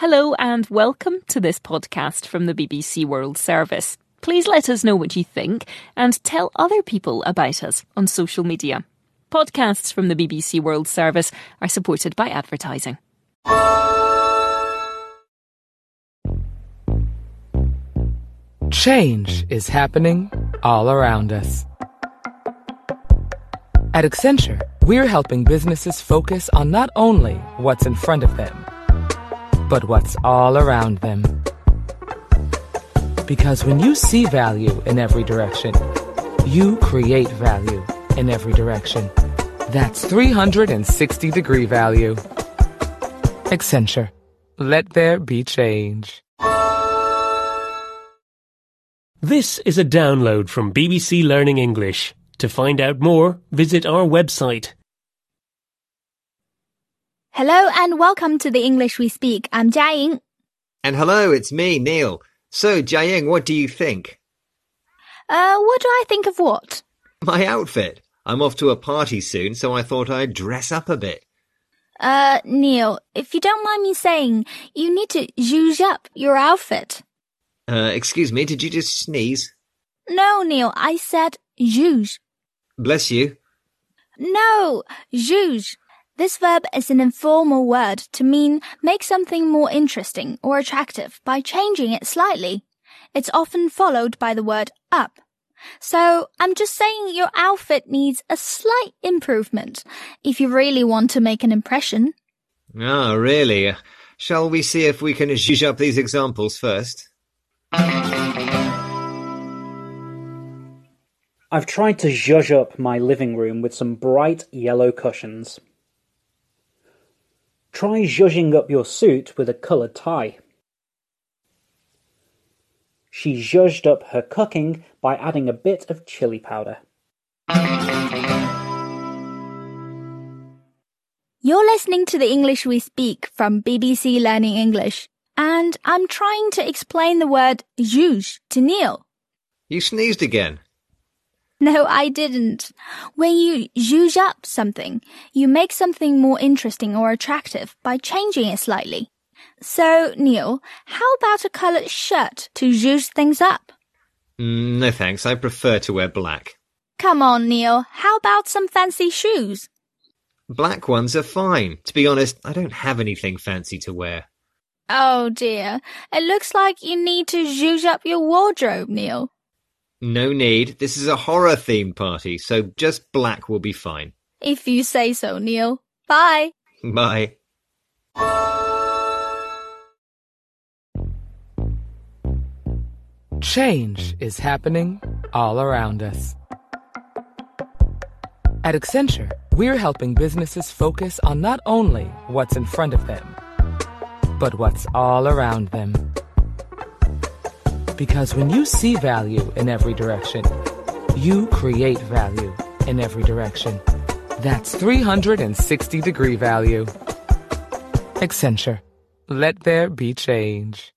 Hello and welcome to this podcast from the BBC World Service. Please let us know what you think and tell other people about us on social media. Podcasts from the BBC World Service are supported by advertising. Change is happening all around us. At Accenture, we're helping businesses focus on not only what's in front of them, but what's all around them. Because when you see value in every direction, you create value in every direction. That's 360 degree value. Accenture. Let there be change. This is a download from BBC Learning English. To find out more, visit our website. Hello and welcome to the English we speak. I'm Jiaying. And hello, it's me, Neil. So, Jiaying, what do you think? Uh, what do I think of what? My outfit. I'm off to a party soon, so I thought I'd dress up a bit. Uh, Neil, if you don't mind me saying, you need to zhuzh up your outfit. Uh, excuse me, did you just sneeze? No, Neil, I said zhuzh. Bless you. No, zhuzh. This verb is an informal word to mean make something more interesting or attractive by changing it slightly. It's often followed by the word up. So I'm just saying your outfit needs a slight improvement if you really want to make an impression. Ah, really? Shall we see if we can zhuzh up these examples first? I've tried to zhuzh up my living room with some bright yellow cushions. Try zhuzhing up your suit with a coloured tie. She zhuzhed up her cooking by adding a bit of chili powder. You're listening to the English we speak from BBC Learning English, and I'm trying to explain the word zhuzh to Neil. You sneezed again. No, I didn't. When you zhuzh up something, you make something more interesting or attractive by changing it slightly. So, Neil, how about a coloured shirt to zhuzh things up? Mm, no thanks, I prefer to wear black. Come on, Neil, how about some fancy shoes? Black ones are fine. To be honest, I don't have anything fancy to wear. Oh dear, it looks like you need to zhuzh up your wardrobe, Neil. No need. This is a horror themed party, so just black will be fine. If you say so, Neil. Bye. Bye. Change is happening all around us. At Accenture, we're helping businesses focus on not only what's in front of them, but what's all around them. Because when you see value in every direction, you create value in every direction. That's 360 degree value. Accenture. Let there be change.